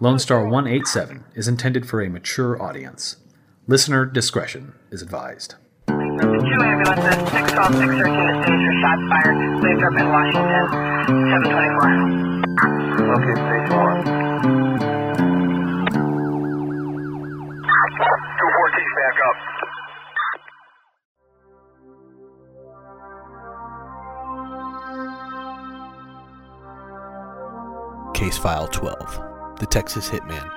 Lone Star 187 is intended for a mature audience. Listener discretion is advised. Two ambulances, 612, 613 to stage for shots fired. Lathrop in Washington, 724. Okay, stage 4. Case File 12 The Texas Hitman.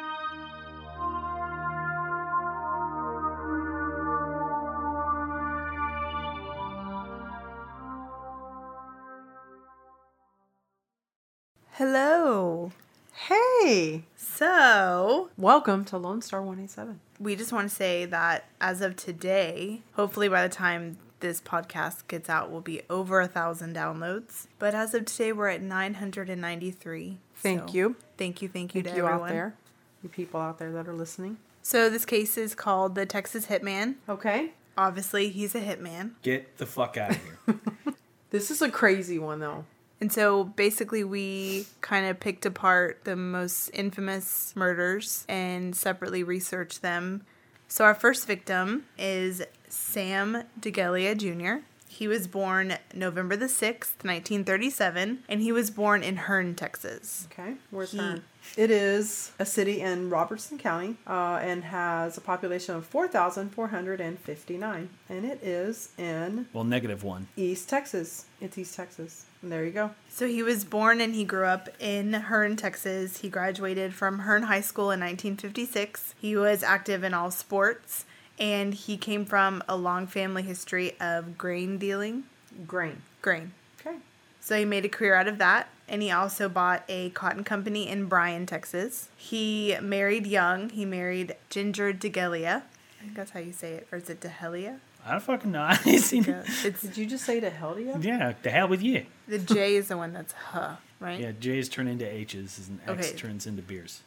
Hello. Hey, So, welcome to Lone Star 187. we just want to say that as of today, hopefully by the time this podcast gets out, will be over a thousand downloads. But as of today, we're at 993. Thank So, you. Thank you. Thank you Thank to you everyone. out there, you people out there that are listening. So, this case is called the Texas Hitman. Okay, Obviously, he's a hitman. Get the fuck out of here. this is a crazy one though. And so basically, we kind of picked apart the most infamous murders and separately researched them. So, our first victim is Sam DeGelia Jr. He was born November the 6th, 1937, and he was born in Hearne, Texas. Okay, where's He- Hearne? It is a city in Robertson County uh, and has a population of 4,459. And it is in well, negative one. East Texas. It's East Texas. And there you go. So, he was born and he grew up in Hearne, Texas. He graduated from Hearne High School in 1956. He was active in all sports, and he came from a long family history of grain dealing. Grain. Grain. Okay. So he made a career out of that. And he also bought a cotton company in Bryan, Texas. He married young. He married Ginger DeGelia. I think that's how you say it. Or is it DeHelia? I don't fucking know. I ain't seen Yeah, It's Did you just say to hell to you? Yeah, the hell with you. the J is the one that's huh, right? Yeah, J's turn into H's and X Okay. turns into beers.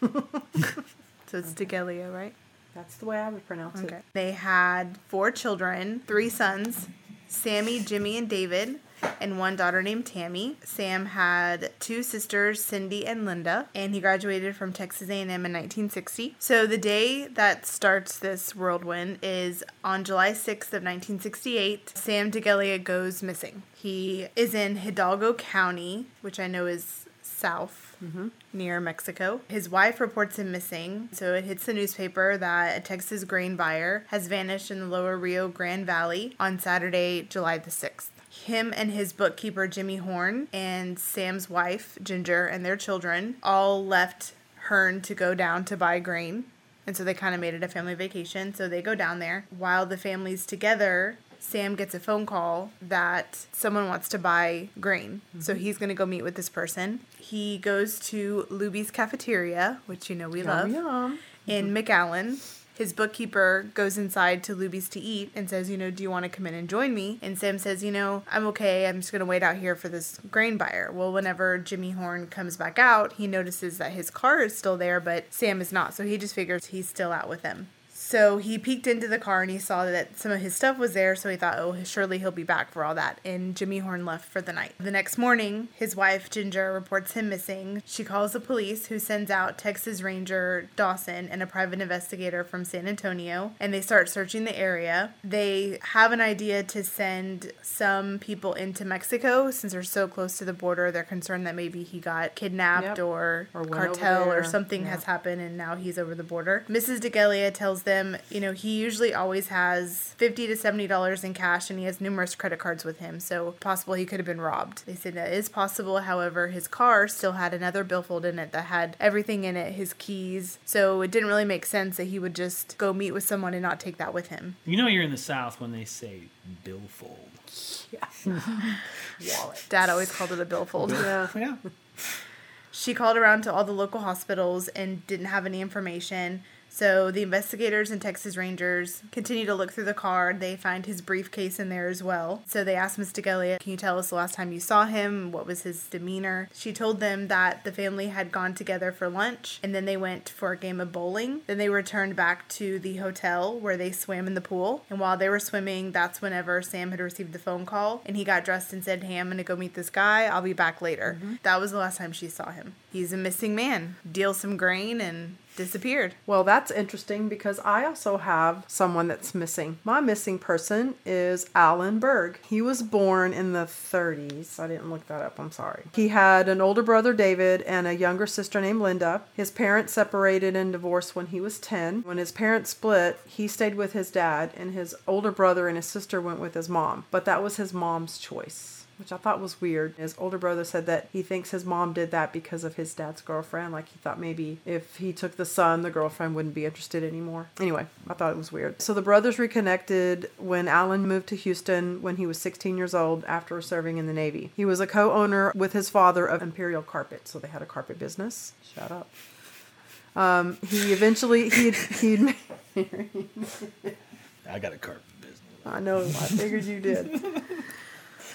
So it's DeGelia, right? That's the way I would pronounce Okay. it. They had four children, three sons, Sammy, Jimmy, and David, and one daughter named Tammy. Sam had two sisters, Cindy and Linda, and he graduated from Texas A&M in 1960. So the day that starts this whirlwind is on July 6th of 1968. Sam DeGelia goes missing. He is in Hidalgo County, which I know is south Mm-hmm. near Mexico. His wife reports him missing, so it hits the newspaper that a Texas grain buyer has vanished in the lower Rio Grande Valley on Saturday, July the 6th. Him and his bookkeeper, Jimmy Horn, and Sam's wife, Ginger, and their children all left Hearne to go down to buy grain. And so they kind of made it a family vacation. So they go down there. While the family's together, Sam gets a phone call that someone wants to buy grain. So mm-hmm. he's going to go meet with this person. He goes to Luby's cafeteria, which you know we love, Yum, yum. in mm-hmm. McAllen. His bookkeeper goes inside to Luby's to eat and says, You know, do you want to come in and join me? And Sam says, You know, I'm okay. I'm just going to wait out here for this grain buyer. Well, whenever Jimmy Horn comes back out, he notices that his car is still there, but Sam is not. So he just figures he's still out with them. So he peeked into the car and he saw that some of his stuff was there. So he thought, oh, surely he'll be back for all that. And Jimmy Horn left for the night. The next morning, his wife, Ginger, reports him missing. She calls the police, who sends out Texas Ranger Dawson and a private investigator from San Antonio. And they start searching the area. They have an idea to send some people into Mexico since they're so close to the border. They're concerned that maybe he got kidnapped Yep. or, Or cartel or something Yeah. has happened and now he's over the border. Mrs. DeGelia tells them, you know, he usually always has 50 to 70 dollars in cash and he has numerous credit cards with him, so possible he could have been robbed. They said that is possible. However, his car still had another billfold in it that had everything in it, his keys. So it didn't really make sense that he would just go meet with someone and not take that with him. You know you're in the South when they say billfold. Yeah. Wallet. Dad always called it a billfold. Yeah. Yeah. She called around to all the local hospitals and didn't have any information. So the investigators and Texas Rangers continue to look through the car. They find his briefcase in there as well. So they asked Miss DeGelia, Can you tell us the last time you saw him? What was his demeanor? She told them that the family had gone together for lunch and then they went for a game of bowling. Then they returned back to the hotel where they swam in the pool. And while they were swimming, that's whenever Sam had received the phone call and he got dressed and said, Hey, I'm going to go meet this guy. I'll be back later. Mm-hmm. That was the last time she saw him. He's a missing man. Deal some grain and disappeared. Well, that's interesting because I also have someone that's missing. My missing person is Alan Berg. He was born in the 30s. I didn't look that up. I'm sorry. He had an older brother, David, and a younger sister named Linda. His parents separated and divorced when he was 10. When his parents split, he stayed with his dad, and his older brother and his sister went with his mom. But that was his mom's choice which I thought was weird. His older brother said that he thinks his mom did that because of his dad's girlfriend. Like he thought maybe if he took the son, the girlfriend wouldn't be interested anymore. Anyway, I thought it was weird. So the brothers reconnected when Alan moved to Houston when he was 16 years old after serving in the Navy. He was a co owner with his father of Imperial Carpet, so they had a carpet business. Shut up. Um, he eventually he'd he'd I got a carpet business. I know. I figured you did.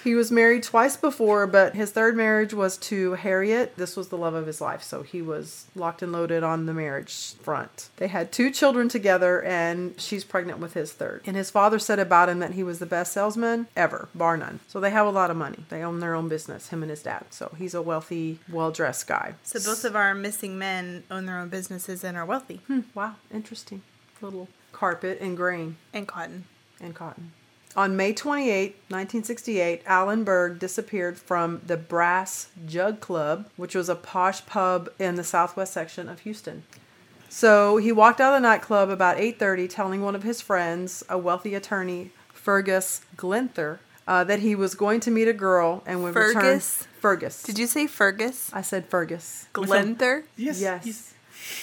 He was married twice before, but his third marriage was to Harriet. This was the love of his life, so he was locked and loaded on the marriage front. They had two children together, and she's pregnant with his third. And his father said about him that he was the best salesman ever, bar none. So they have a lot of money. They own their own business, him and his dad. So he's a wealthy, well dressed guy. So both of our missing men own their own businesses and are wealthy. Hmm, wow, interesting. Little carpet and grain. And cotton. and cotton. On May 28, 1968, Alan Berg disappeared from the Brass Jug Club, which was a posh pub in the southwest section of Houston. So he walked out of the nightclub about 8:30, telling one of his friends, a wealthy attorney, Fergus Glenther, uh, that he was going to meet a girl and would return. Fergus? Fergus. Did you say Fergus? I said Fergus. Glenther? Yes. Yes.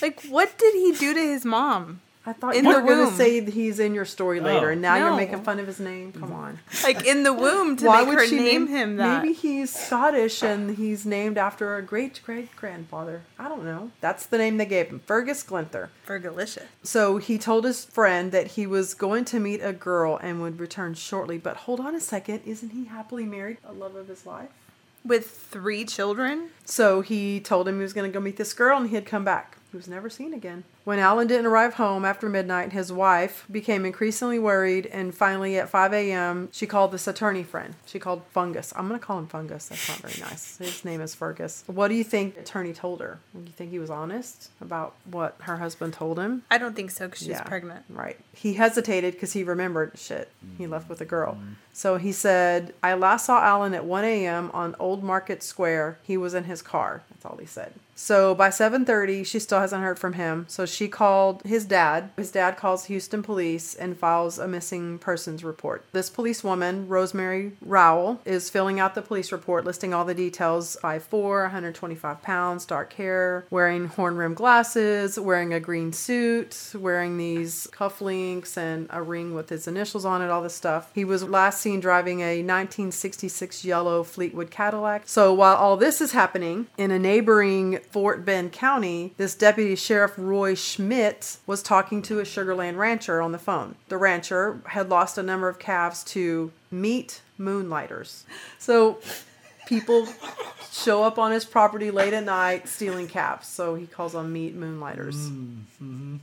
Like, what did he do to his mom? I thought In you the were going to say he's in your story later, Oh. and now you're making fun of his name. Come on. Like, in the womb to Why make would her she name, him that? Maybe he's Scottish and he's named after a great great grandfather. I don't know. That's the name they gave him, Fergus Glenther. Fergalicious. So he told his friend that he was going to meet a girl and would return shortly. But hold on a second, isn't he happily married? A love of his life. With three children? So he told him he was going to go meet this girl and he'd come back. He was never seen again. When Alan didn't arrive home after midnight, his wife became increasingly worried, and finally at 5 a.m., she called this attorney friend. She called Fungus. I'm going to call him Fungus. That's not very nice. His name is Fergus. What do you think the attorney told her? Do you think he was honest about what her husband told him? I don't think so because she's pregnant. Right. He hesitated because he remembered shit. He left with a girl. So he said, I last saw Alan at 1 a.m. on Old Market Square. He was in his car. That's all he said. So by 7:30, she still hasn't heard from him. So she called his dad. His dad calls Houston police and files a missing persons report. This policewoman, Rosemary Rowell, is filling out the police report listing all the details. 5'4", 125 pounds, dark hair, wearing horn-rimmed glasses, wearing a green suit, wearing these cufflinks and a ring with his initials on it, all this stuff. He was last seen driving a 1966 yellow Fleetwood Cadillac. So while all this is happening in a neighboring Fort Bend County, this deputy sheriff Roy Schmidt was talking to a Sugarland rancher on the phone. The rancher had lost a number of calves to meat moonlighters. So people show up on his property late at night stealing calves. So he calls them meat moonlighters. Mm-hmm.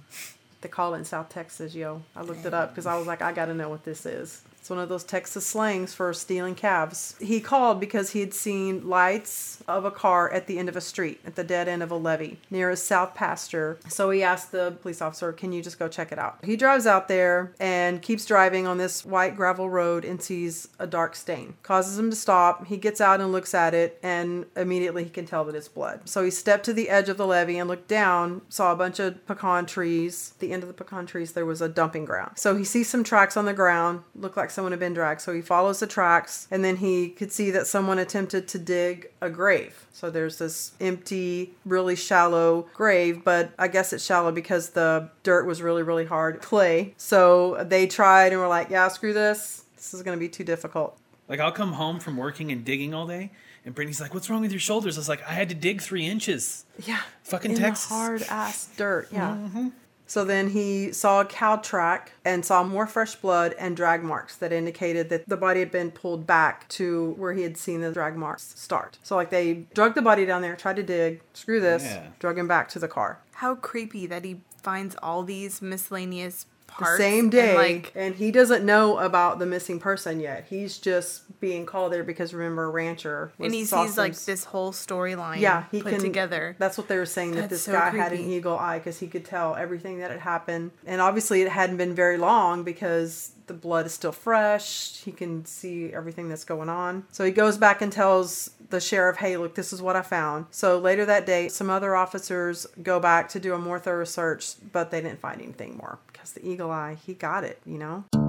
They call it in South Texas, yo. I looked it up because I was like, I got to know what this is. It's one of those Texas slangs for stealing calves. He called because he had seen lights of a car at the end of a street, at the dead end of a levee near a south pasture. So he asked the police officer, Can you just go check it out? He drives out there and keeps driving on this white gravel road and sees a dark stain. Causes him to stop. He gets out and looks at it, and immediately he can tell that it's blood. So he stepped to the edge of the levee and looked down, saw a bunch of pecan trees. At the end of the pecan trees, there was a dumping ground. So he sees some tracks on the ground, look like someone had been dragged. So he follows the tracks, and then he could see that someone attempted to dig a grave. So there's this empty, really shallow grave, but I guess it's shallow because the dirt was really, really hard clay. So they tried and were like, yeah, screw this. This is going to be too difficult. Like I'll come home from working and digging all day, and Brittany's like, "What's wrong with your shoulders?" I was like, "I had to dig three inches." Yeah. Fucking in Texas. hard ass dirt. Yeah. Mm-hmm. So then he saw a cow track and saw more fresh blood and drag marks that indicated that the body had been pulled back to where he had seen the drag marks start. So, like, they drug the body down there, tried to dig, screw this, Yeah. drug him back to the car. How creepy that he finds all these miscellaneous The parts. same and, day, like, and he doesn't know about the missing person yet. He's just being called there because remember, a rancher. Was and he sees like this whole storyline yeah, he put can together. That's what they were saying that That's this so guy had an eagle eye because he could tell everything that had happened, and obviously it hadn't been very long because the blood is still fresh. He can see everything that's going on. So he goes back and tells the sheriff, "Hey, look, this is what I found." So later that day, some other officers go back to do a more thorough search, but they didn't find anything more because the eagle eye, he got it, you know.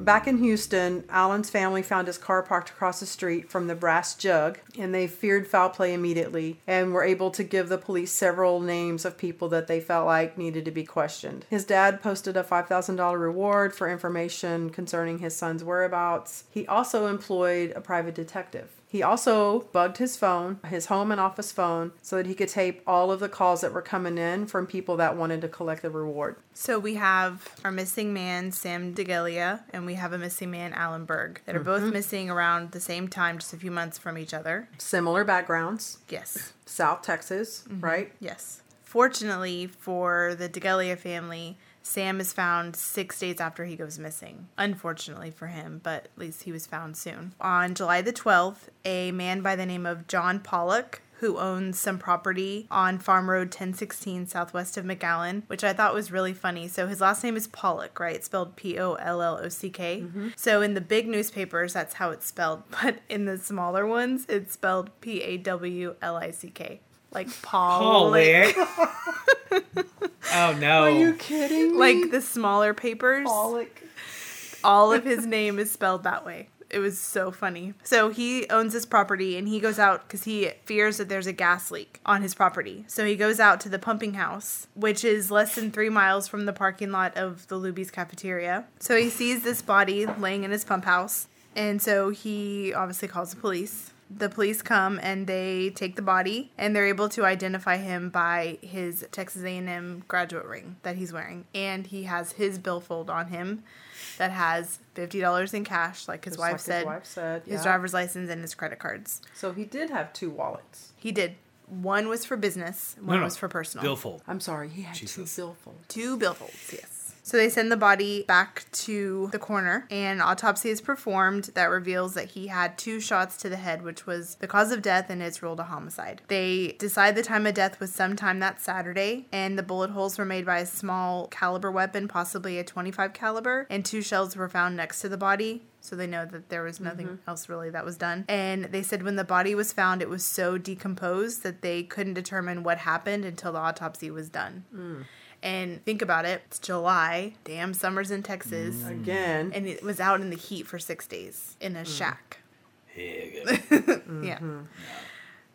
Back in Houston, Allen's family found his car parked across the street from the Brass Jug, and they feared foul play immediately and were able to give the police several names of people that they felt like needed to be questioned. His dad posted a $5,000 reward for information concerning his son's whereabouts. He also employed a private detective. He also bugged his phone, his home and office phone, so that he could tape all of the calls that were coming in from people that wanted to collect the reward. So we have our missing man, Sam DeGelia, and we have a missing man, Alan Berg, that are both Mm-hmm. missing around the same time, just a few months from each other. Similar backgrounds, Yes. South Texas, right? Yes. Fortunately for the DeGelia family, Sam is found six days after he goes missing. Unfortunately for him, but at least he was found soon. On July the 12th, a man by the name of John Pollock, who owns some property on Farm Road 1016 southwest of McAllen, which I thought was really funny. So his last name is Pollock, right? It's spelled P O L L O C K. Mm-hmm. So in the big newspapers, that's how it's spelled. But in the smaller ones, it's spelled P A W L I C K. Like Paul. Pollock. oh no. Are you kidding? me? like the smaller papers Pollock. all of his name is spelled that way it was so funny so he owns this property and he goes out because he fears that there's a gas leak on his property so he goes out to the pumping house which is less than three miles from the parking lot of the luby's cafeteria so he sees this body laying in his pump house and so he obviously calls the police the police come and they take the body and they're able to identify him by his Texas A&M graduate ring that he's wearing and he has his billfold on him that has $50 in cash like his Just wife like his said wife said, his yeah. driver's license and his credit cards So he did have two wallets. he did one was for business one no. was for personal Billfold. I'm sorry, he had Jesus. two billfolds. Two billfolds, yes. So they send the body back to the coroner, and autopsy is performed that reveals that he had two shots to the head, which was the cause of death, and it's ruled a homicide. They decide the time of death was sometime that Saturday, and the bullet holes were made by a small caliber weapon, possibly a 25 caliber, and two shells were found next to the body. So they know that there was nothing mm-hmm. else really that was done. And they said when the body was found, it was so decomposed that they couldn't determine what happened until the autopsy was done. Mm. And think about it, it's July, damn summer's in Texas, mm. Again, and it was out in the heat for six days in a mm. shack. Yeah, good. Yeah.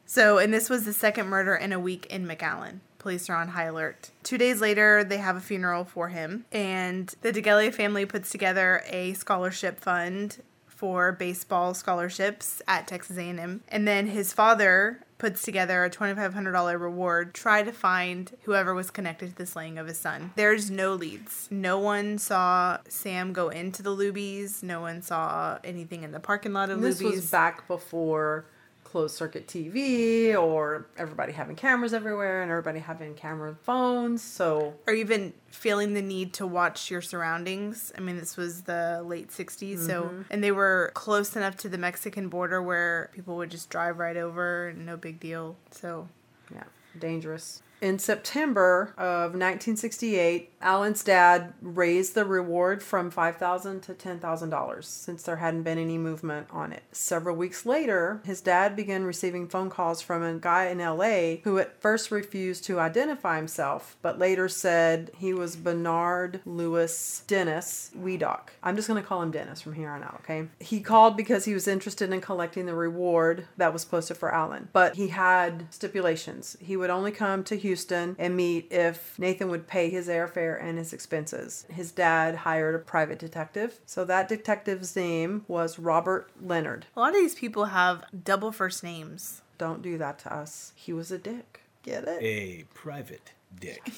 So, and this was the second murder in a week in McAllen. Police are on high alert. Two days later, they have a funeral for him, and the DeGelia family puts together a scholarship fund for baseball scholarships at Texas A&M. And then his father puts together a $2,500 reward, try to find whoever was connected to the slaying of his son. There's no leads. No one saw Sam go into the Luby's. No one saw anything in the parking lot of this Luby's. was back before closed circuit TV or everybody having cameras everywhere and everybody having camera phones. So or even feeling the need to watch your surroundings. I mean, this was the late 60s, so mm-hmm. and they were close enough to the Mexican border where people would just drive right over and no big deal. So, Yeah, dangerous. In September of 1968, Alan's dad raised the reward from $5,000 to $10,000 since there hadn't been any movement on it. Several weeks later, his dad began receiving phone calls from a guy in LA who at first refused to identify himself, but later said he was Bernard Lewis Dennis Weedock. I'm just going to call him Dennis from here on out, okay? He called because he was interested in collecting the reward that was posted for Alan, but he had stipulations. He would only come to Houston and meet if Nathan would pay his airfare and his expenses. His dad hired a private detective, so that detective's name was Robert Leonard. a lot of these people have double first names. Don't do that to us. He was a dick. Get it? A private dick.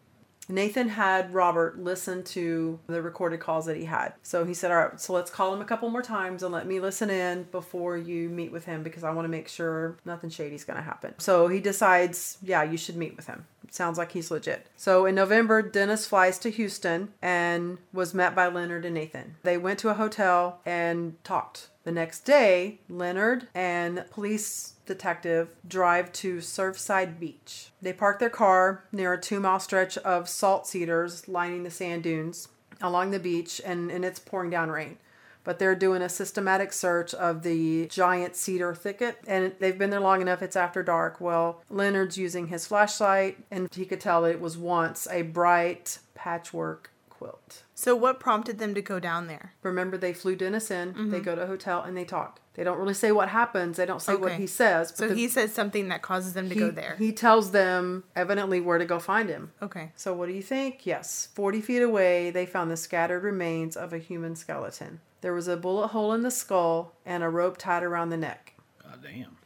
Nathan had Robert listen to the recorded calls that he had. So he said, All right, so let's call him a couple more times and let me listen in before you meet with him because I want to make sure nothing shady's going to happen. So he decides, Yeah, you should meet with him. Sounds like he's legit. So in November, Dennis flies to Houston and was met by Leonard and Nathan. They went to a hotel and talked. The next day, Leonard and police detective drive to Surfside Beach. They park their car near a two mile stretch of salt cedars lining the sand dunes along the beach, and, and it's pouring down rain. But they're doing a systematic search of the giant cedar thicket, and they've been there long enough. It's after dark. Well, Leonard's using his flashlight, and he could tell it was once a bright patchwork quilt. So what prompted them to go down there? Remember, they flew Dennis in. They mm-hmm. go to a hotel and they talk. They don't really say what happens. They don't say what he says. So the- he says something that causes them to he, go there. He tells them evidently where to go find him. okay. So what do you think? Yes, 40 feet away, they found the scattered remains of a human skeleton. There was a bullet hole in the skull and a rope tied around the neck. God damn.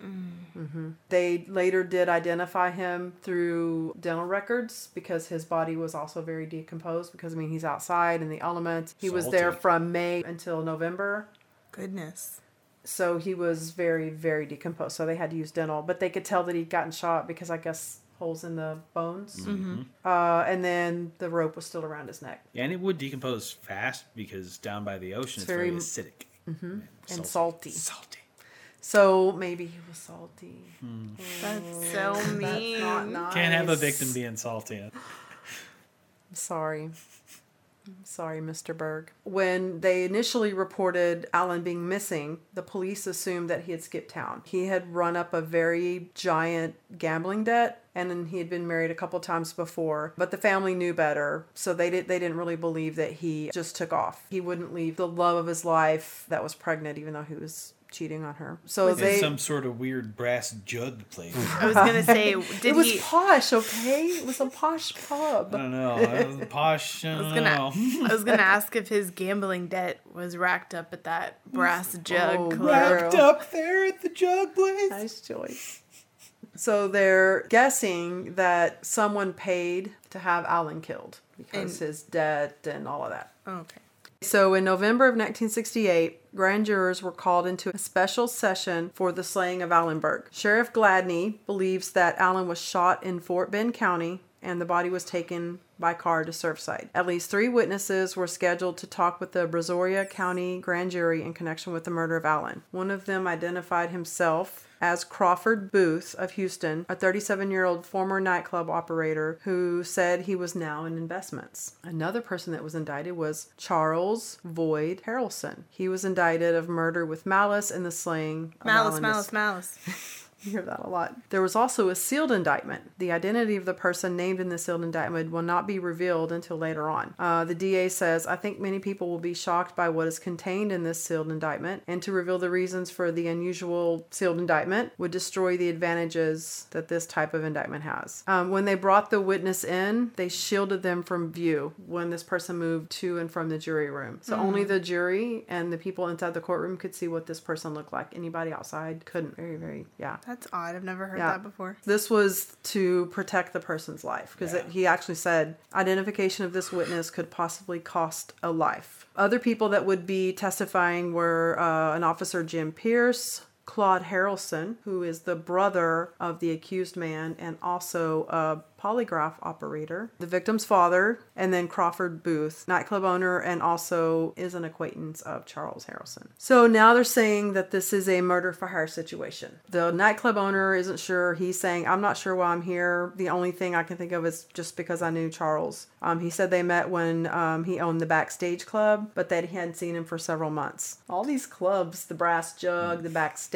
Mm-hmm. They later did identify him through dental records because his body was also very decomposed because I mean he's outside in the elements. He was there from May until November. Goodness. So he was very, very decomposed. So they had to use dental, but they could tell that he'd gotten shot because I guess holes in the bones. Mm-hmm. Mm-hmm. Uh, and then the rope was still around his neck Yeah, and it would decompose fast because down by the ocean it's, very, very- acidic. Mm-hmm. and salty. Salty. So maybe he was salty. Hmm. That's hmm. so mean. Not nice. Can't have a victim being salty. Sorry. Sorry, Mr. Berg. When they initially reported Alan being missing, the police assumed that he had skipped town. He had run up a very giant gambling debt and then he had been married a couple times before, but the family knew better, so they did they didn't really believe that he just took off. He wouldn't leave the love of his life that was pregnant even though he was cheating on her. So It's they some sort of weird brass jug place. I was gonna say, did it was he? posh, okay? It was a posh pub. I don't know. uh, Posh. I, I was gonna, know. I was gonna ask if his gambling debt was racked up at that brass jug Oh, club. Wrapped up there at the jug place. Nice choice. So they're guessing that someone paid to have Alan killed because And- his debt and all of that. Okay. So in November of 1968, grand jurors were called into a special session for the slaying of Alan Berg. Sheriff Gladney believes that Allen was shot in Fort Bend County and the body was taken by car to Surfside. At least three witnesses were scheduled to talk with the Brazoria County grand jury in connection with the murder of Allen. One of them identified himself as Crawford Booth of Houston, a 37 year old former nightclub operator who said he was now in investments. Another person that was indicted was Charles Voyde Harrelson. He was indicted of murder with malice in the slaying Malice, malice, malice. you hear that a lot. There was also a sealed indictment. The identity of the person named in the sealed indictment will not be revealed until later on. Uh, the DA says, I think many people will be shocked by what is contained in this sealed indictment, and to reveal the reasons for the unusual sealed indictment would destroy the advantages that this type of indictment has. Um, when they brought the witness in, they shielded them from view when this person moved to and from the jury room. So only the jury and the people inside the courtroom could see what this person looked like. Anybody outside couldn't. Very, very, yeah. That's odd. I've never heard Yeah. that before. This was to protect the person's life because he actually said identification of this witness could possibly cost a life. Other people that would be testifying were uh, an officer, Jim Pierce. Claude Harrelson, who is the brother of the accused man and also a polygraph operator, the victim's father, and then Crawford Booth, nightclub owner, and also is an acquaintance of Charles Harrelson. So now they're saying that this is a murder for hire situation. The nightclub owner isn't sure. He's saying, I'm not sure why I'm here. The only thing I can think of is just because I knew Charles. Um, he said they met when um, he owned the Backstage Club, but that he hadn't seen him for several months. All these clubs, the Brass Jug, the Backstage,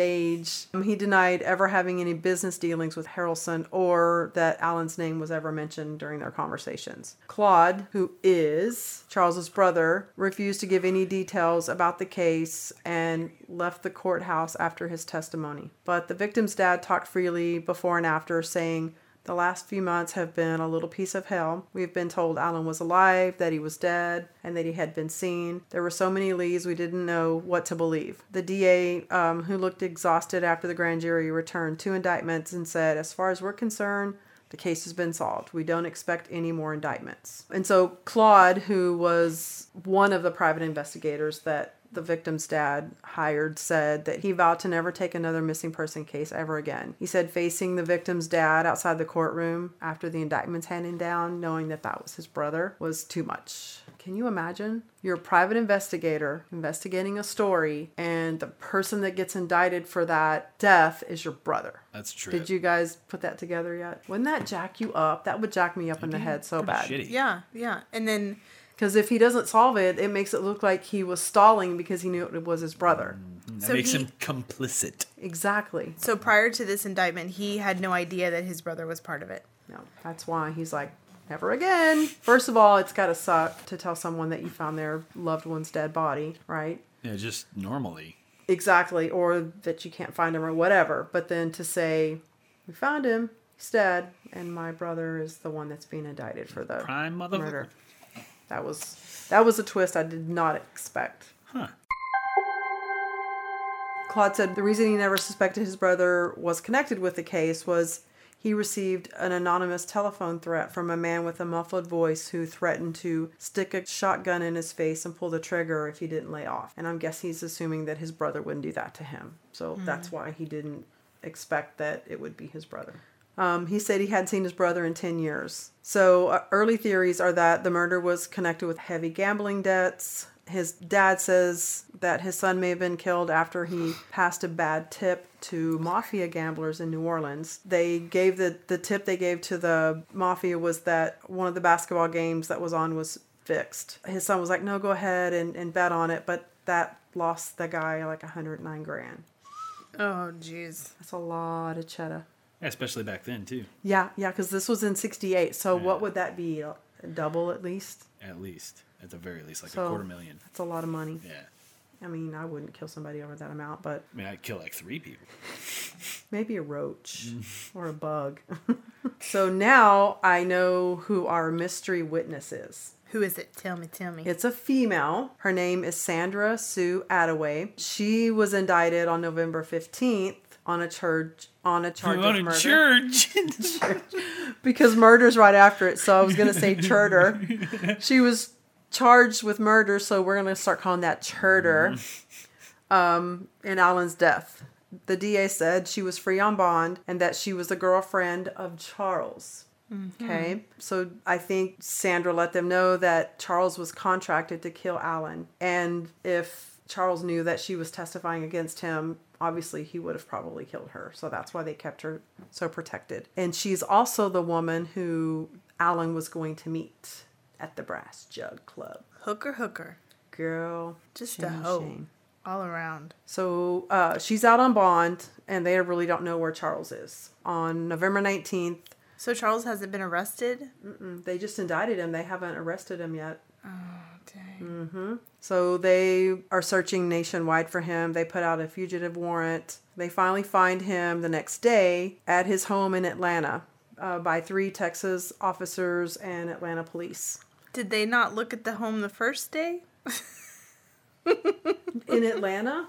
um, he denied ever having any business dealings with Harrelson or that Alan's name was ever mentioned during their conversations. Claude, who is Charles's brother, refused to give any details about the case and left the courthouse after his testimony. But the victim's dad talked freely before and after, saying, The last few months have been a little piece of hell. We've been told Alan was alive, that he was dead, and that he had been seen. There were so many leads we didn't know what to believe. The DA, um, who looked exhausted after the grand jury, returned two indictments and said, As far as we're concerned, the case has been solved. We don't expect any more indictments. And so Claude, who was one of the private investigators that the victim's dad hired said that he vowed to never take another missing person case ever again. He said facing the victim's dad outside the courtroom after the indictments handing down, knowing that that was his brother, was too much. Can you imagine? You're a private investigator investigating a story, and the person that gets indicted for that death is your brother. That's true. Did you guys put that together yet? Wouldn't that jack you up? That would jack me up in the head so bad. Shitty. Yeah, yeah. And then Because if he doesn't solve it, it makes it look like he was stalling because he knew it was his brother. Mm-hmm. That So makes he- him complicit. Exactly. so prior to this indictment, he had no idea that his brother was part of it. No, that's why he's like, never again. First of all, it's got to suck to tell someone that you found their loved one's dead body, right? Yeah, just normally. Exactly. Or that you can't find him or whatever. But then to say, we found him, he's dead, and my brother is the one that's being indicted for the Prime motherfucker. murder. That was that was a twist I did not expect. Huh. Claude said the reason he never suspected his brother was connected with the case was he received an anonymous telephone threat from a man with a muffled voice who threatened to stick a shotgun in his face and pull the trigger if he didn't lay off. And I guess he's assuming that his brother wouldn't do that to him. So hmm. that's why he didn't expect that it would be his brother. Um, he said he hadn't seen his brother in 10 years. So, uh, early theories are that the murder was connected with heavy gambling debts. His dad says that his son may have been killed after he passed a bad tip to mafia gamblers in New Orleans. They gave the, the tip they gave to the mafia was that one of the basketball games that was on was fixed. His son was like, no, go ahead and, and bet on it. But that lost the guy like 109 grand. Oh, jeez. That's a lot of cheddar. Yeah, especially back then too. Yeah, yeah, because this was in '68. So what would that be? Uh, double at least. At least, at the very least, like So- a quarter million. That's a lot of money. Yeah. I mean, I wouldn't kill somebody over that amount, but I mean, I'd kill like three people. maybe a roach mm. or a bug. so now I know who our mystery witness is. Who is it? Tell me, tell me. It's a female. Her name is Sandra Sue Attaway. She was indicted on November 15th on a charge on a charge on of a murder. church. because murder's right after it. So I was gonna say churder. She was charged with murder, so we're gonna start calling that churder. Um, in Alan's death, the DA said she was free on bond and that she was the girlfriend of Charles. Okay, so I think Sandra let them know that Charles was contracted to kill Alan, and if Charles knew that she was testifying against him, obviously he would have probably killed her. So that's why they kept her so protected. And she's also the woman who Alan was going to meet at the Brass Jug Club. hooker, hooker. Girl, Just a hoe. All around. So uh, she's out on bond, and they really don't know where Charles is. On November 19th, So Charles hasn't been arrested? they just indicted him. They haven't arrested him yet. Dang. So they are searching nationwide for him. They put out a fugitive warrant. They finally find him the next day at his home in Atlanta uh, by three Texas officers and Atlanta police. Did they not look at the home the first day? In Atlanta,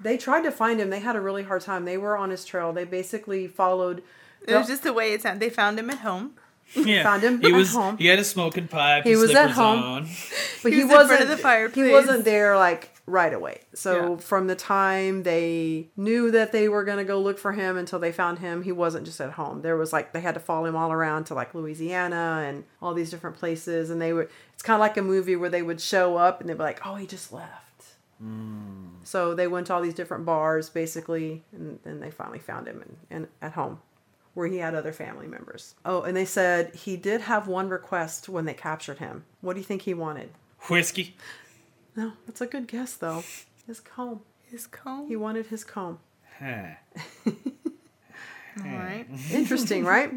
they tried to find him. They had a really hard time. They were on his trail. They basically followed. It was just the way it sounded. They found him at home. Yeah. Found him He at was. home. He had a smoking pipe. He was at home. On. But He he, was in front wasn't of the He wasn't there like right away. So Yeah. from the time they knew that they were gonna go look for him until they found him, he wasn't just at home. There was like they had to follow him all around to like Louisiana and all these different places, and they would. It's kind of like a movie where they would show up and they'd be like, "Oh, he just left." Mm. So they went to all these different bars basically, and then they finally found him and, in, at home where he had other family members. Oh, and they said he did have one request when they captured him. What do you think he wanted? Whiskey. No, that's a good guess though. His comb. His comb? He wanted his comb. Huh. All eh. right. Interesting, right?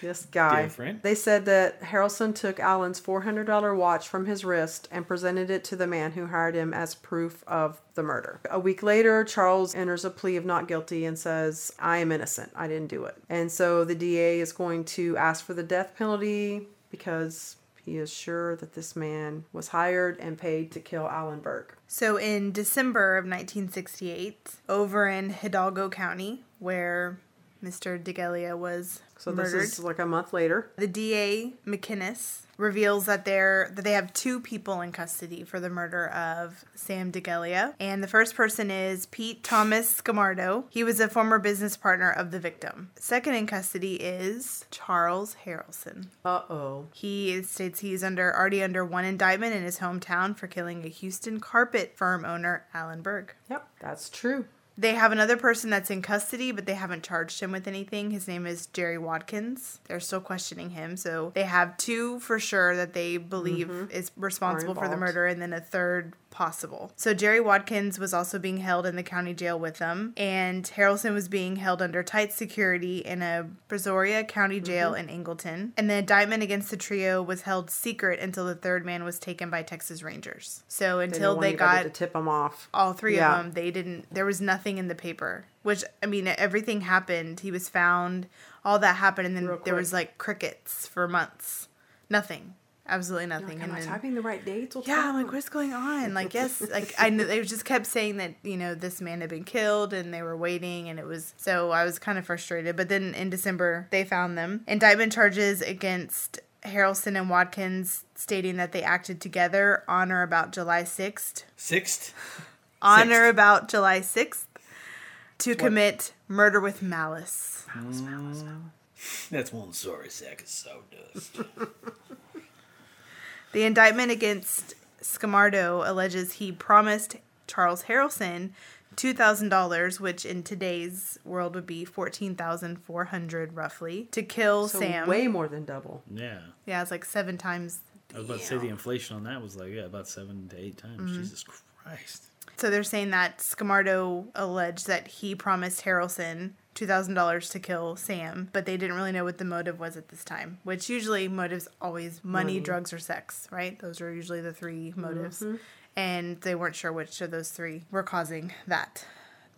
This guy. Different. They said that Harrelson took Allen's $400 watch from his wrist and presented it to the man who hired him as proof of the murder. A week later, Charles enters a plea of not guilty and says, I am innocent. I didn't do it. And so the DA is going to ask for the death penalty because he is sure that this man was hired and paid to kill Allen Burke. So in December of 1968, over in Hidalgo County, where Mr. DeGelia was So murdered, this is like a month later. the DA McInnes reveals that they're that they have two people in custody for the murder of Sam DeGelia, and the first person is Pete Thomas Scamardo. He was a former business partner of the victim. Second in custody is Charles Harrelson. Uh oh. He states he's under already under one indictment in his hometown for killing a Houston carpet firm owner, Alan Berg. Yep, that's true. They have another person that's in custody, but they haven't charged him with anything. His name is Jerry Watkins. They're still questioning him. So they have two for sure that they believe mm-hmm. is responsible for the murder, and then a third possible. So Jerry Watkins was also being held in the county jail with them, and Harrelson was being held under tight security in a Brazoria County jail mm-hmm. in Angleton. And the indictment against the trio was held secret until the third man was taken by Texas Rangers. So until don't they got to tip him off. all three Yeah. of them they didn't there was nothing in the paper which i mean everything happened he was found all that happened and then there was like crickets for months nothing absolutely nothing Like, am and I then, typing the right dates? What's yeah i'm like what's going on like yes like i know they just kept saying that you know this man had been killed and they were waiting and it was so i was kind of frustrated but then in december they found them indictment charges against harrelson and watkins stating that they acted together on or about july 6th Sixth. on or about July 6th to commit murder with malice. Malice. That's one sorry sack of sawdust. The indictment against Scamardo alleges he promised Charles Harrelson $2,000, which in today's world would be 14400 roughly, to kill So Sam. way more than double. yeah. yeah, it's like seven times. I was about to say the inflation on that was like yeah about seven to eight times. Mm-hmm. Jesus Christ. So they're saying that Scamardo alleged that he promised Harrelson $2,000 to kill Sam, but they didn't really know what the motive was at this time, which usually motives always money, drugs, or sex, right? Those are usually the three motives. Mm-hmm. And they weren't sure which of those three were causing that.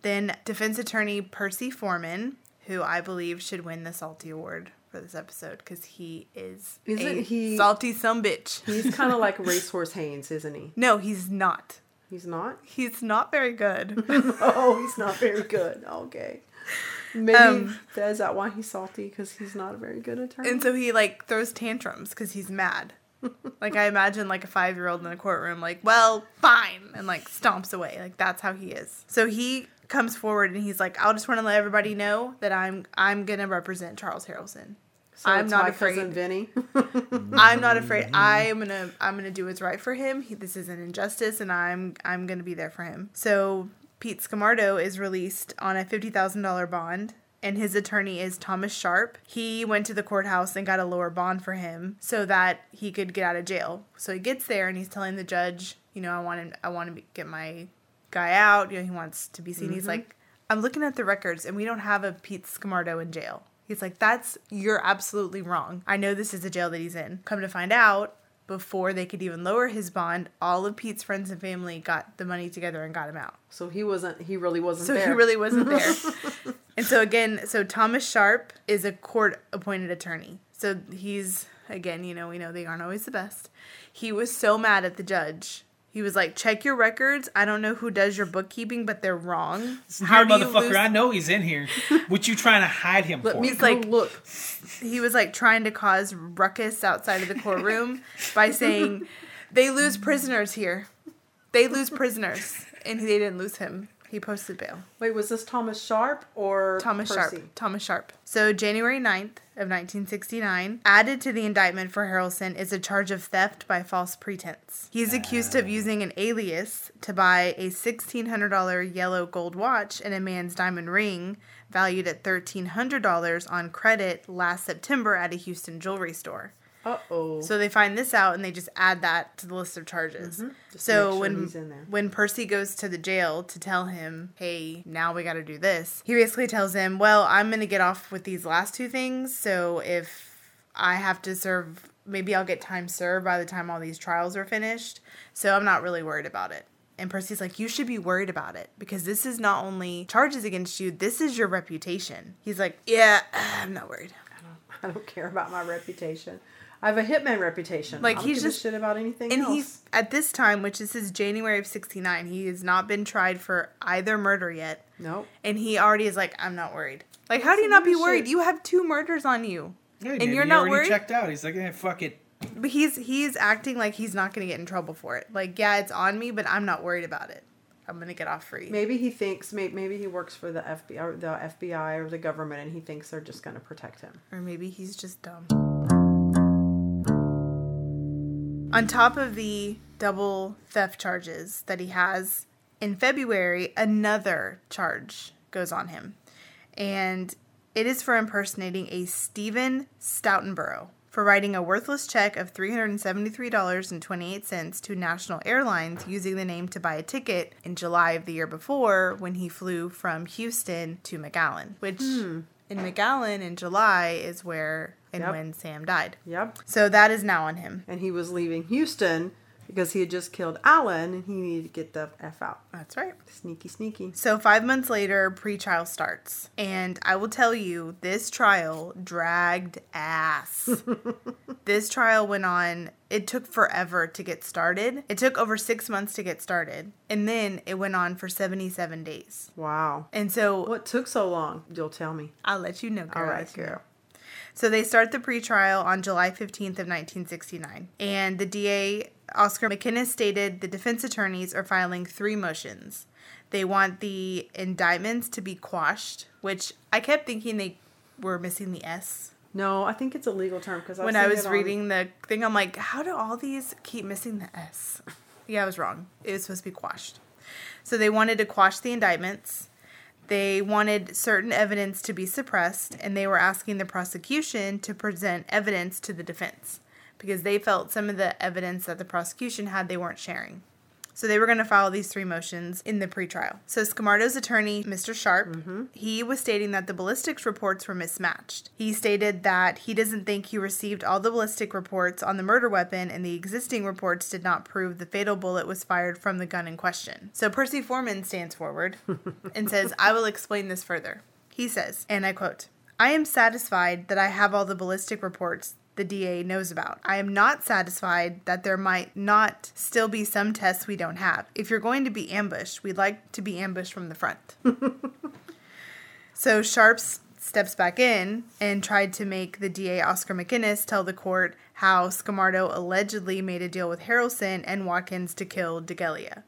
Then defense attorney Percy Foreman, who I believe should win the Salty Award for this episode because he is Isn't a he- salty some bitch. He's kind of like Racehorse Haynes, isn't he? no, he's not. He's not. He's not very good. Oh, he's not very good. Okay. Maybe Um, is that why he's salty? Because he's not a very good attorney. And so he like throws tantrums because he's mad. like I imagine like a five year old in a courtroom, like, well, fine, and like stomps away. Like that's how he is. So he comes forward and he's like, I'll just want to let everybody know that I'm I'm gonna represent Charles Harrelson. So I'm it's not my afraid. cousin Vinny. I'm not afraid. I'm gonna I'm gonna do what's right for him. He, this is an injustice, and I'm I'm gonna be there for him. So Pete Scamardo is released on a fifty thousand dollar bond, and his attorney is Thomas Sharp. He went to the courthouse and got a lower bond for him so that he could get out of jail. So he gets there and he's telling the judge, you know, I want him, I want to get my guy out. You know, he wants to be seen. He's mm-hmm. like, I'm looking at the records, and we don't have a Pete Scamardo in jail. He's like, that's, you're absolutely wrong. I know this is the jail that he's in. Come to find out, before they could even lower his bond, all of Pete's friends and family got the money together and got him out. So he wasn't. He really wasn't So there. he really wasn't there. and so again, so Thomas Sharp is a court appointed attorney. So he's again, you know, we know they aren't always the best. He was so mad at the judge. He was like, "Check your records. I don't know who does your bookkeeping, but they're wrong. How do you motherfucker, lose-" I know he's in here. what you trying to hide him Let for? He's like- look. he was like trying to cause ruckus outside of the courtroom by saying they lose prisoners here. They lose prisoners, and they didn't lose him. He posted bail. Wait, was this Thomas Sharp or Thomas Percy? Sharp. Thomas Sharp. So January 9th of 1969, added to the indictment for Harrelson is a charge of theft by false pretense. He's accused of using an alias to buy a $1,600 yellow gold watch and a man's diamond ring valued at $1,300 on credit last September at a Houston jewelry store. Uh oh. So they find this out and they just add that to the list of charges. Mm-hmm. So sure when he's in there. when Percy goes to the jail to tell him, "Hey, now we got to do this," he basically tells him, "Well, I'm gonna get off with these last two things. So if I have to serve, maybe I'll get time served by the time all these trials are finished. So I'm not really worried about it." And Percy's like, "You should be worried about it because this is not only charges against you; this is your reputation." He's like, "Yeah, I'm not worried." I don't care about my reputation. I have a hitman reputation. Like, I don't he's give a just- shit about anything And else. he's at this time, which is his January of '69, he has not been tried for either murder yet, nope. and he already is like, "I'm not worried." Like, how do you Doesn't be worried? shit. You have two murders on you, Yeah, and you're he not already worried. checked out. He's like, eh, fuck it. But he's he's acting like he's not gonna get in trouble for it. Like, yeah, it's on me, but I'm not worried about it. I'm gonna get off free. Maybe he thinks maybe, maybe he works for the FBI or the FBI or the government, and he thinks they're just going to protect him. Or maybe he's just dumb. On top of the double theft charges that he has, in February, another charge goes on him. And it is for impersonating a Stephen Stoutenborough for writing a worthless check of $373.28 to National Airlines using the name to buy a ticket in July of the year before when he flew from Houston to McAllen, which hmm. in McAllen in July is where and Yep. when Sam died. Yep. So that is now on him. And he was leaving Houston because he had just killed Alan, and he needed to get the f out. That's right. Sneaky, sneaky. So five months later, pre-trial starts, and I will tell you, this trial dragged ass. this trial went on. It took forever to get started. It took over six months to get started, and then it went on for seventy-seven days. Wow. And so What took so long? You'll tell me. I'll let you know, girl. All right, let you know. girl. So they start the pretrial on July 15th of 1969. And the DA, Oscar McInnes, stated the defense attorneys are filing three motions. They want the indictments to be quashed, which I kept thinking they were missing the S. No, I think it's a legal term because When I was reading the thing, I'm like, how do all these keep missing the S? Yeah, I was wrong. It was supposed to be quashed. So they wanted to quash the indictments. They wanted certain evidence to be suppressed, and they were asking the prosecution to present evidence to the defense because they felt some of the evidence that the prosecution had they weren't sharing. So they were going to file these three motions in the pretrial. So Scamardo's attorney, Mr. Sharp, mm-hmm. he was stating that the ballistics reports were mismatched. He stated that he doesn't think he received all the ballistic reports on the murder weapon, and the existing reports did not prove the fatal bullet was fired from the gun in question. So Percy Foreman stands forward and says, I will explain this further. He says, and I quote, I am satisfied that I have all the ballistic reports the DA knows about. I am not satisfied that there might not still be some tests we don't have. If you're going to be ambushed, we'd like to be ambushed from the front. so Sharps steps back in and tried to make the DA Oscar McInnes tell the court how Scamardo allegedly made a deal with Harrelson and Watkins to kill DeGelia.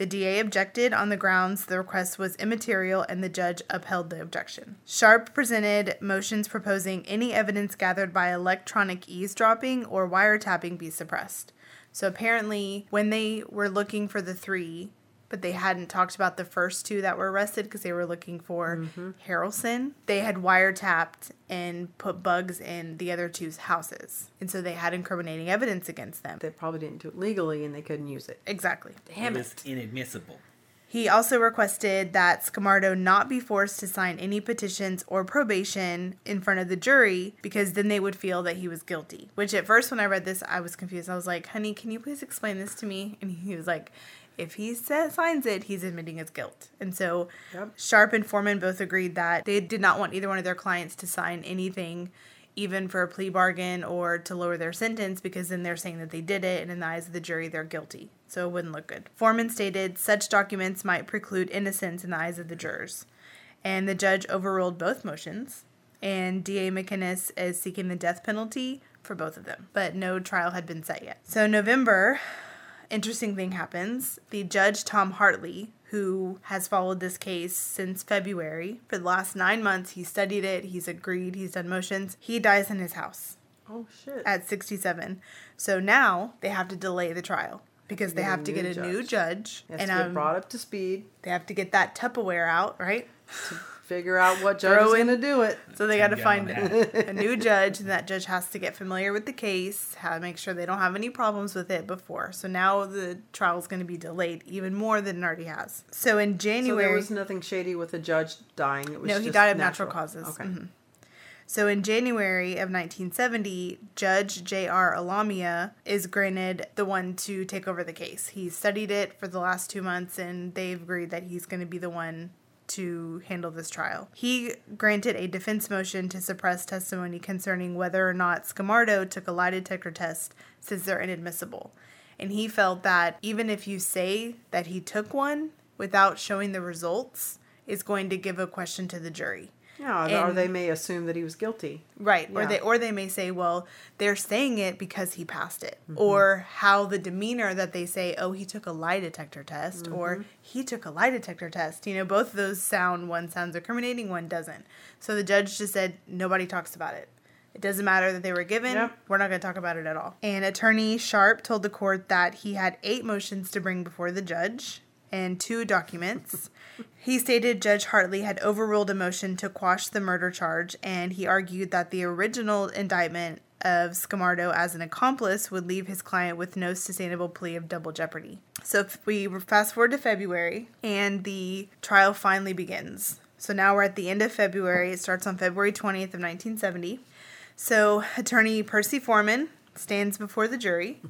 The DA objected on the grounds the request was immaterial and the judge upheld the objection. Sharp presented motions proposing any evidence gathered by electronic eavesdropping or wiretapping be suppressed. So apparently, when they were looking for the three, but they hadn't talked about the first two that were arrested because they were looking for mm-hmm. Harrelson, they had wiretapped and put bugs in the other two's houses. And so they had incriminating evidence against them. They probably didn't do it legally and they couldn't use it. Exactly. Damn it is inadmissible. He also requested that Scamardo not be forced to sign any petitions or probation in front of the jury because then they would feel that he was guilty. Which at first, when I read this, I was confused. I was like, honey, can you please explain this to me? And he was like, if he sa- signs it, he's admitting his guilt. And so Yep. Sharp and Foreman both agreed that they did not want either one of their clients to sign anything, even for a plea bargain or to lower their sentence, because then they're saying that they did it, and in the eyes of the jury, they're guilty. So it wouldn't look good. Foreman stated such documents might preclude innocence in the eyes of the jurors. And the judge overruled both motions, and DA McInnes is seeking the death penalty for both of them. But no trial had been set yet. So, November, interesting thing happens. The judge, Tom Hartley, who has followed this case since February, for the last nine months, he studied it, he's agreed, he's done motions. He dies in his house Oh shit. at 67. So now they have to delay the trial because they have to get a new judge. And get um, brought up to speed. they have to get that Tupperware out, right? Figure out what judge Throw is going to do it. So they got to find gallon a new judge, and that judge has to get familiar with the case, how to make sure they don't have any problems with it before. So now the trial is going to be delayed even more than it already has. So in So January, there was nothing shady with the judge dying. It was no, he died of natural, causes. Okay. Mhm. So in January of 1970, Judge J.R. Alamia is granted the one to take over the case. He studied it for the last two months, and they've agreed that he's going to be the one to handle this trial. He granted a defense motion to suppress testimony concerning whether or not Scamardo took a lie detector test since they're inadmissible. And he felt that even if you say that he took one without showing the results, is going to give a question to the jury. Yeah, or they may assume that he was guilty. Right. Or they or they may say, well, they're saying it because he passed it. Mm-hmm. Or how the demeanor that they say, oh, he took a lie detector test Mm-hmm. or he took a lie detector test. You know, both of those sound one sounds incriminating, one doesn't. So the judge just said nobody talks about it. It doesn't matter that they were given. Yep. We're not going to talk about it at all. And attorney Sharp told the court that he had eight motions to bring before the judge and two documents. he stated Judge Hartley had overruled a motion to quash the murder charge, and he argued that the original indictment of Scamardo as an accomplice would leave his client with no sustainable plea of double jeopardy. So if we fast forward to February, and the trial finally begins. So now we're at the end of February. It starts on February 20th of 1970. So attorney Percy Foreman stands before the jury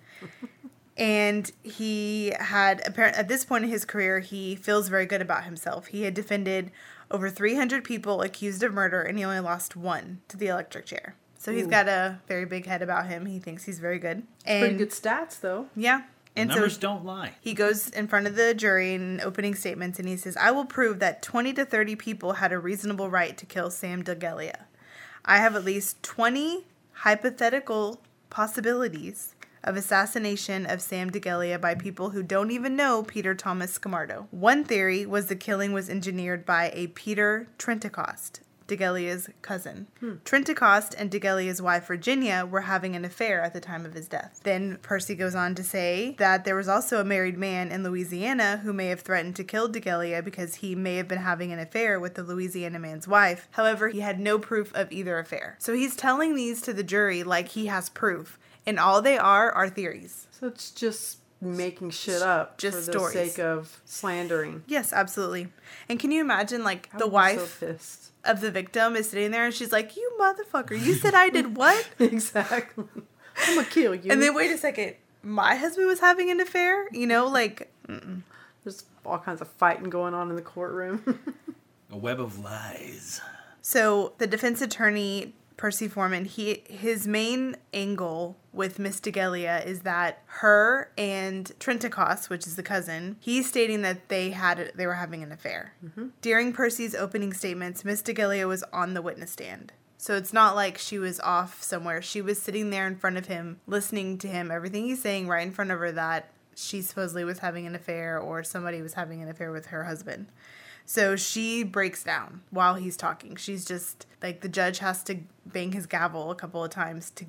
and he had apparent at this point in his career he feels very good about himself he had defended over 300 people accused of murder and he only lost one to the electric chair so he's got a very big head about him he thinks he's very good and Pretty good stats, though. yeah The and numbers so don't lie. he goes in front of the jury in opening statements and he says, I will prove that 20 to 30 people had a reasonable right to kill Sam DeGelia. I have at least 20 hypothetical possibilities of assassination of Sam DeGelia by people who don't even know Peter Thomas Scamardo. One theory was the killing was engineered by a Peter Trentacost, DeGelia's cousin. Hmm. Trentacost and DeGelia's wife Virginia were having an affair at the time of his death. Then Percy goes on to say that there was also a married man in Louisiana who may have threatened to kill DeGelia because he may have been having an affair with the Louisiana man's wife. However, he had no proof of either affair. So he's telling these to the jury like he has proof, and all they are are theories. So it's just making shit up Just for the stories. sake of slandering. Yes, absolutely. And can you imagine like I the wife So of the victim is sitting there and she's like, "You motherfucker, you said I did what?" exactly. I'm gonna kill you. And then wait a second, my husband was having an affair. You know, like there's all kinds of fighting going on in the courtroom. A web of lies. so. The defense attorney Percy Foreman, he his main angle with Miss DeGelia is that her and Trentacost, which is the cousin, he's stating that they had they were having an affair. Mm-hmm. During Percy's opening statements, Miss DeGelia was on the witness stand. So it's not like she was off somewhere. She was sitting there in front of him, listening to him, everything he's saying right in front of her that she supposedly was having an affair or somebody was having an affair with her husband. So she breaks down while he's talking. She's just like the judge has to bang his gavel a couple of times to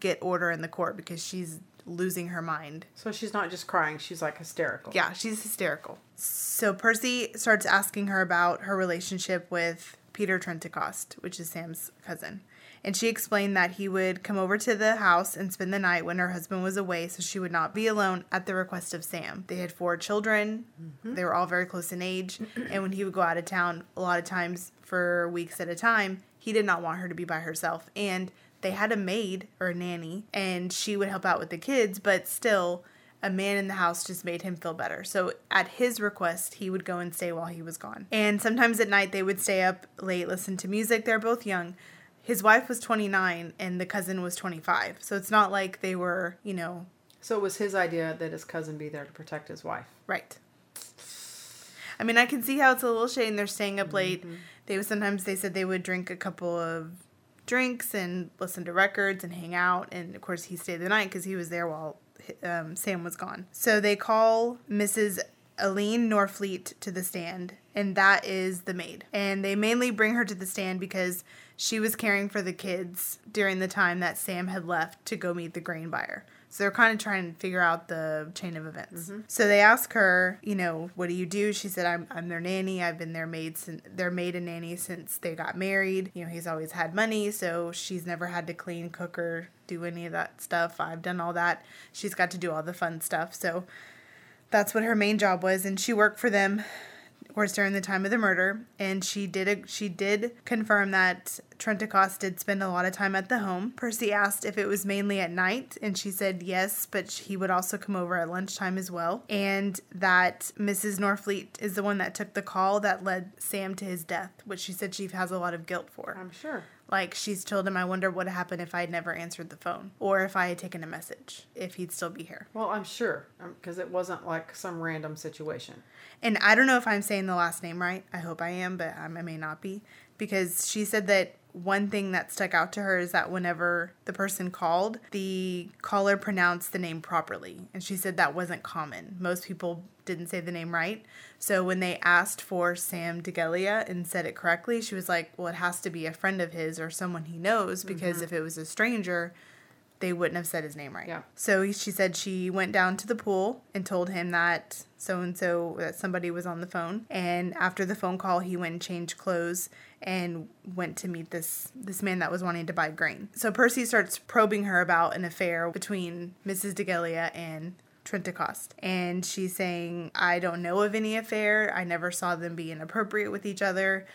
get order in the court because she's losing her mind. so she's not just crying; she's like hysterical. Yeah, she's hysterical. So Percy starts asking her about her relationship with Peter Trentacost, which is Sam's cousin. And she explained that he would come over to the house and spend the night when her husband was away so she would not be alone at the request of Sam. They had four children. Mm-hmm. They were all very close in age. And when he would go out of town, a lot of times for weeks at a time, he did not want her to be by herself. And they had a maid or a nanny, and she would help out with the kids, but still, a man in the house just made him feel better. So at his request, he would go and stay while he was gone. And sometimes at night they would stay up late, listen to music. They're both young. His wife was 29 and the cousin was 25. So it's not like they were, you know, So it was his idea that his cousin be there to protect his wife. right. I mean, I can see how it's a little shady and they're staying up late. They would sometimes they said they would drink a couple of drinks and listen to records and hang out. And of course, he stayed the night because he was there while um, Sam was gone. So they call Mrs. Aline Norfleet to the stand, and that is the maid. And they mainly bring her to the stand because she was caring for the kids during the time that Sam had left to go meet the grain buyer. So they're kind of trying to figure out the chain of events. Mm-hmm. So they ask her, you know, what do you do? She said, I'm, I'm their nanny. I've been their maid since their maid and nanny since they got married. You know, he's always had money, so she's never had to clean, cook, or do any of that stuff. I've done all that. She's got to do all the fun stuff. So that's what her main job was, and she worked for them course during the time of the murder and she did a, she did confirm that Trentacost did spend a lot of time at the home. Percy asked if it was mainly at night and she said yes, but he would also come over at lunchtime as well and that Mrs. Norfleet is the one that took the call that led Sam to his death, which she said she has a lot of guilt for. I'm sure. Like she's told him I wonder what happened if I had never answered the phone or if I had taken a message, if he'd still be here. Well, I'm sure um, because it wasn't like some random situation. And I don't know if I'm saying the last name right. I hope I am, but I may not be. Because she said that one thing that stuck out to her is that whenever the person called, the caller pronounced the name properly. And she said that wasn't common. Most people didn't say the name right. So when they asked for Sam DeGelia and said it correctly, she was like, well, it has to be a friend of his or someone he knows because mm-hmm. if it was a stranger, they wouldn't have said his name right. Yeah. So she said she went down to the pool and told him that so and so that somebody was on the phone. And after the phone call, he went and changed clothes and went to meet this this man that was wanting to buy grain. So Percy starts probing her about an affair between Mrs. DeGelia and Trentacost. And she's saying, I don't know of any affair. I never saw them be inappropriate with each other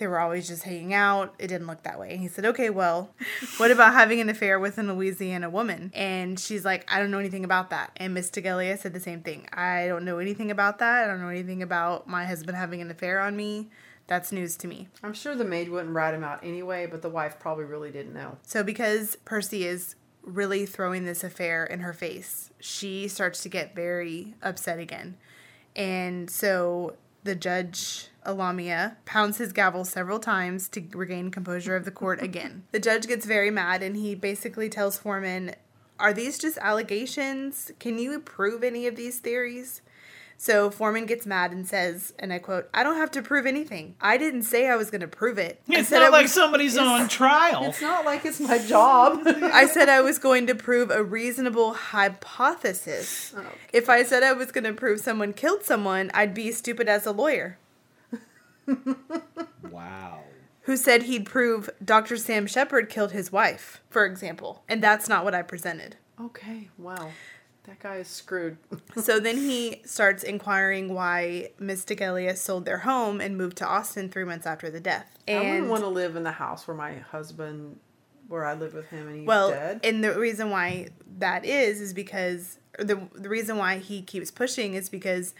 they were always just hanging out. It didn't look that way. And he said, Okay, well, what about having an affair with a Louisiana woman? And she's like, I don't know anything about that. And Miss DeGelia said the same thing. I don't know anything about that. I don't know anything about my husband having an affair on me. That's news to me. I'm sure the maid wouldn't rat him out anyway, but the wife probably really didn't know. So, because Percy is really throwing this affair in her face, she starts to get very upset again. And so the judge, Alamia, pounds his gavel several times to regain composure of the court again. The judge gets very mad and he basically tells Foreman, Are these just allegations? Can you prove any of these theories? So Foreman gets mad and says, and I quote, I don't have to prove anything. I didn't say I was going to prove it. I It's said not I like was- somebody's on trial. It's not like it's my job. I said I was going to prove a reasonable hypothesis. Oh, if I said I was going to prove someone killed someone, I'd be stupid as a lawyer. Wow. Who said he'd prove Dr. Sam Sheppard killed his wife, for example. And that's not what I presented. okay, wow. That guy is screwed. So then he starts inquiring why Miss DeGelia sold their home and moved to Austin three months after the death. I wouldn't want to live in the house where my husband, where I live with him and he's well, dead. and the reason why that is is because the the reason why he keeps pushing is because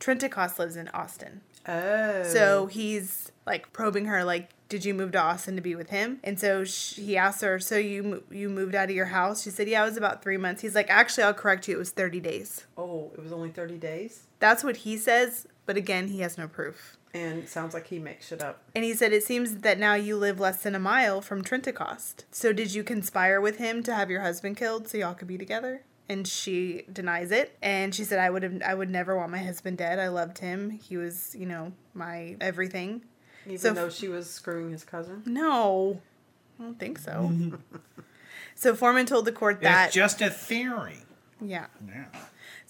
Trentacost lives in Austin. Oh. So he's like probing her, like, "Did you move to Austin to be with him?" And so sh he asks her, "So you you moved out of your house?" She said, "Yeah, it was about three months." He's like, "Actually, I'll correct you. It was thirty days." Oh, it was only 30 days? That's what he says, but again, he has no proof. And sounds like he makes it up. And he said, It seems that now you live less than a mile from Trentacost. So did you conspire with him to have your husband killed so y'all could be together? And she denies it. And she said, I would have I would never want my husband dead. I loved him. He was, you know, my everything. Even So- though she was screwing his cousin. No. I don't think so. so Foreman told the court that It's just a theory. Yeah. Yeah.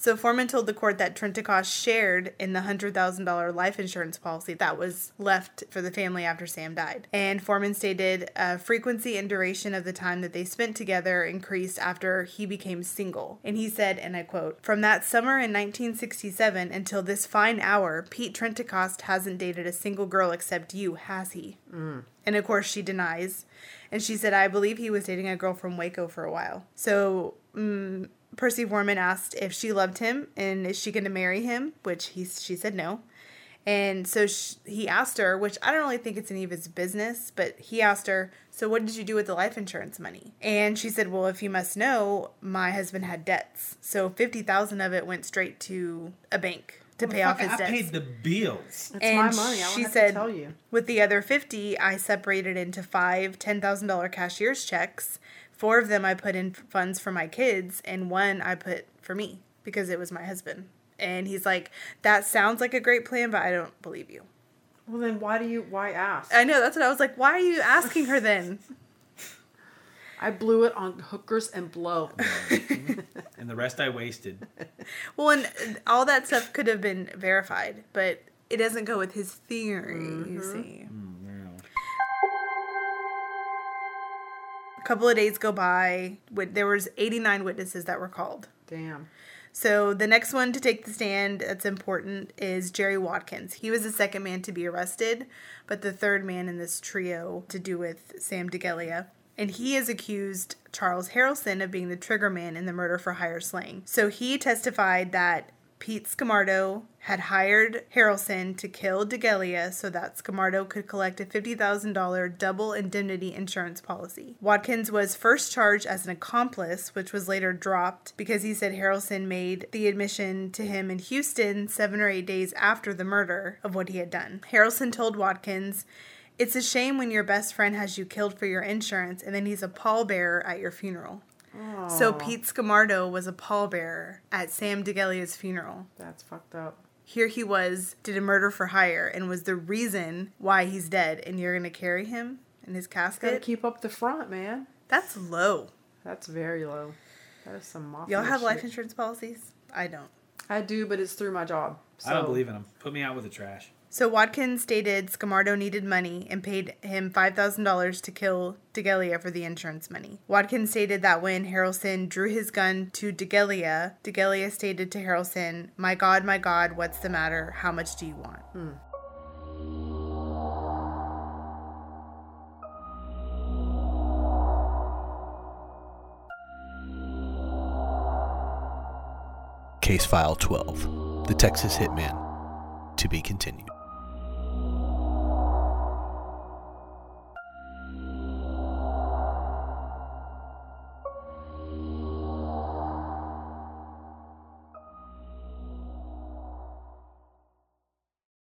So Foreman told the court that Trentacost shared in the $100,000 life insurance policy that was left for the family after Sam died. And Foreman stated uh, frequency and duration of the time that they spent together increased after he became single. And he said, and I quote, From that summer in 1967 until this fine hour, Pete Trentacost hasn't dated a single girl except you, has he? And of course, she denies. And she said, I believe he was dating a girl from Waco for a while. So mm, Percy Foreman asked if she loved him and is she going to marry him, which he, she said no. And so sh he asked her, which I don't really think it's any of his business, but he asked her, So what did you do with the life insurance money? And she said, Well, if you must know, my husband had debts. So 50000 of it went straight to a bank to pay off his I debts. paid the bills. It's And my money. I don't she have said- to tell you. With the other 50, I separated into five $10,000 cashier's checks. Four of them I put in funds for my kids, and one I put for me because it was my husband. And he's like, That sounds like a great plan, but I don't believe you. Well, then why do you, why ask? I know, that's what I was like. Why are you asking her then? I blew it on hookers and blow. And the rest I wasted. Well, and all that stuff could have been verified, but it doesn't go with his theory, you mm-hmm. see. A couple of days go by. With, there was 89 witnesses that were called. Damn. So the next one to take the stand that's important is Jerry Watkins. He was the second man to be arrested, but the third man in this trio to do with Sam DeGelia. And he is accused Charles Harrelson of being the trigger man in the murder for hire slaying. So he testified that Pete Scamardo had hired Harrelson to kill DeGelia so that Scamardo could collect a $50,000 double indemnity insurance policy. Watkins was first charged as an accomplice, which was later dropped because he said Harrelson made the admission to him in Houston seven or eight days after the murder of what he had done. Harrelson told Watkins, It's a shame when your best friend has you killed for your insurance and then he's a pallbearer at your funeral. So Pete Scamardo was a pallbearer at Sam DeGelia's funeral. That's fucked up. Here he was, did a murder for hire, and was the reason why he's dead. And you're gonna carry him in his Gotta casket? keep up the front, man. That's low. That's very low. That is some mafia. Y'all have life insurance policies? I don't. I do, but it's through my job. So. I don't believe in them. Put me out with the trash. So Watkins stated Scamardo needed money and paid him $5,000 to kill DeGelia for the insurance money. Watkins stated that when Harrelson drew his gun to DeGelia, DeGelia stated to Harrelson, My God, my God, what's the matter? How much do you want? Hmm. Case File 12 The Texas Hitman. To be continued.